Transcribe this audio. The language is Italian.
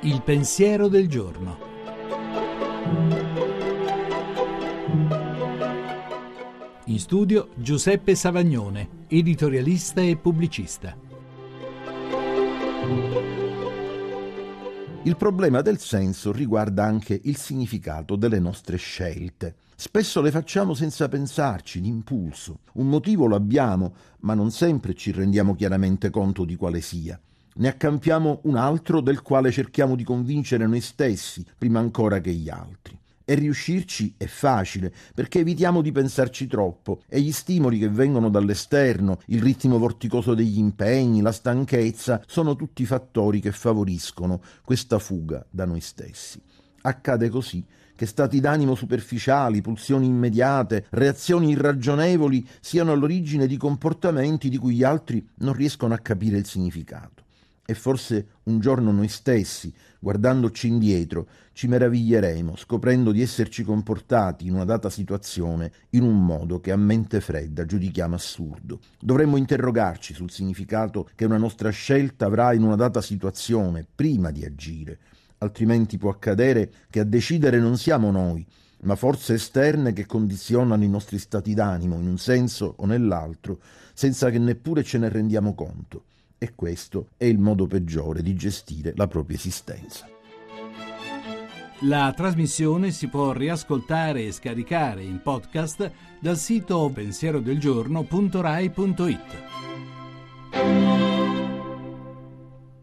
Il pensiero del giorno. In studio Giuseppe Savagnone, editorialista e pubblicista. Il problema del senso riguarda anche il significato delle nostre scelte. Spesso le facciamo senza pensarci, d'impulso. Un motivo lo abbiamo, ma non sempre ci rendiamo chiaramente conto di quale sia. Ne accampiamo un altro del quale cerchiamo di convincere noi stessi, prima ancora che gli altri. E riuscirci è facile, perché evitiamo di pensarci troppo e gli stimoli che vengono dall'esterno, il ritmo vorticoso degli impegni, la stanchezza, sono tutti fattori che favoriscono questa fuga da noi stessi. Accade così che stati d'animo superficiali, pulsioni immediate, reazioni irragionevoli siano all'origine di comportamenti di cui gli altri non riescono a capire il significato. E forse un giorno noi stessi, guardandoci indietro, ci meraviglieremo scoprendo di esserci comportati in una data situazione in un modo che a mente fredda giudichiamo assurdo. Dovremmo interrogarci sul significato che una nostra scelta avrà in una data situazione prima di agire, altrimenti può accadere che a decidere non siamo noi, ma forze esterne che condizionano i nostri stati d'animo in un senso o nell'altro, senza che neppure ce ne rendiamo conto e questo è il modo peggiore di gestire la propria esistenza. La trasmissione si può riascoltare e scaricare in podcast dal sito pensierodelgiorno.rai.it.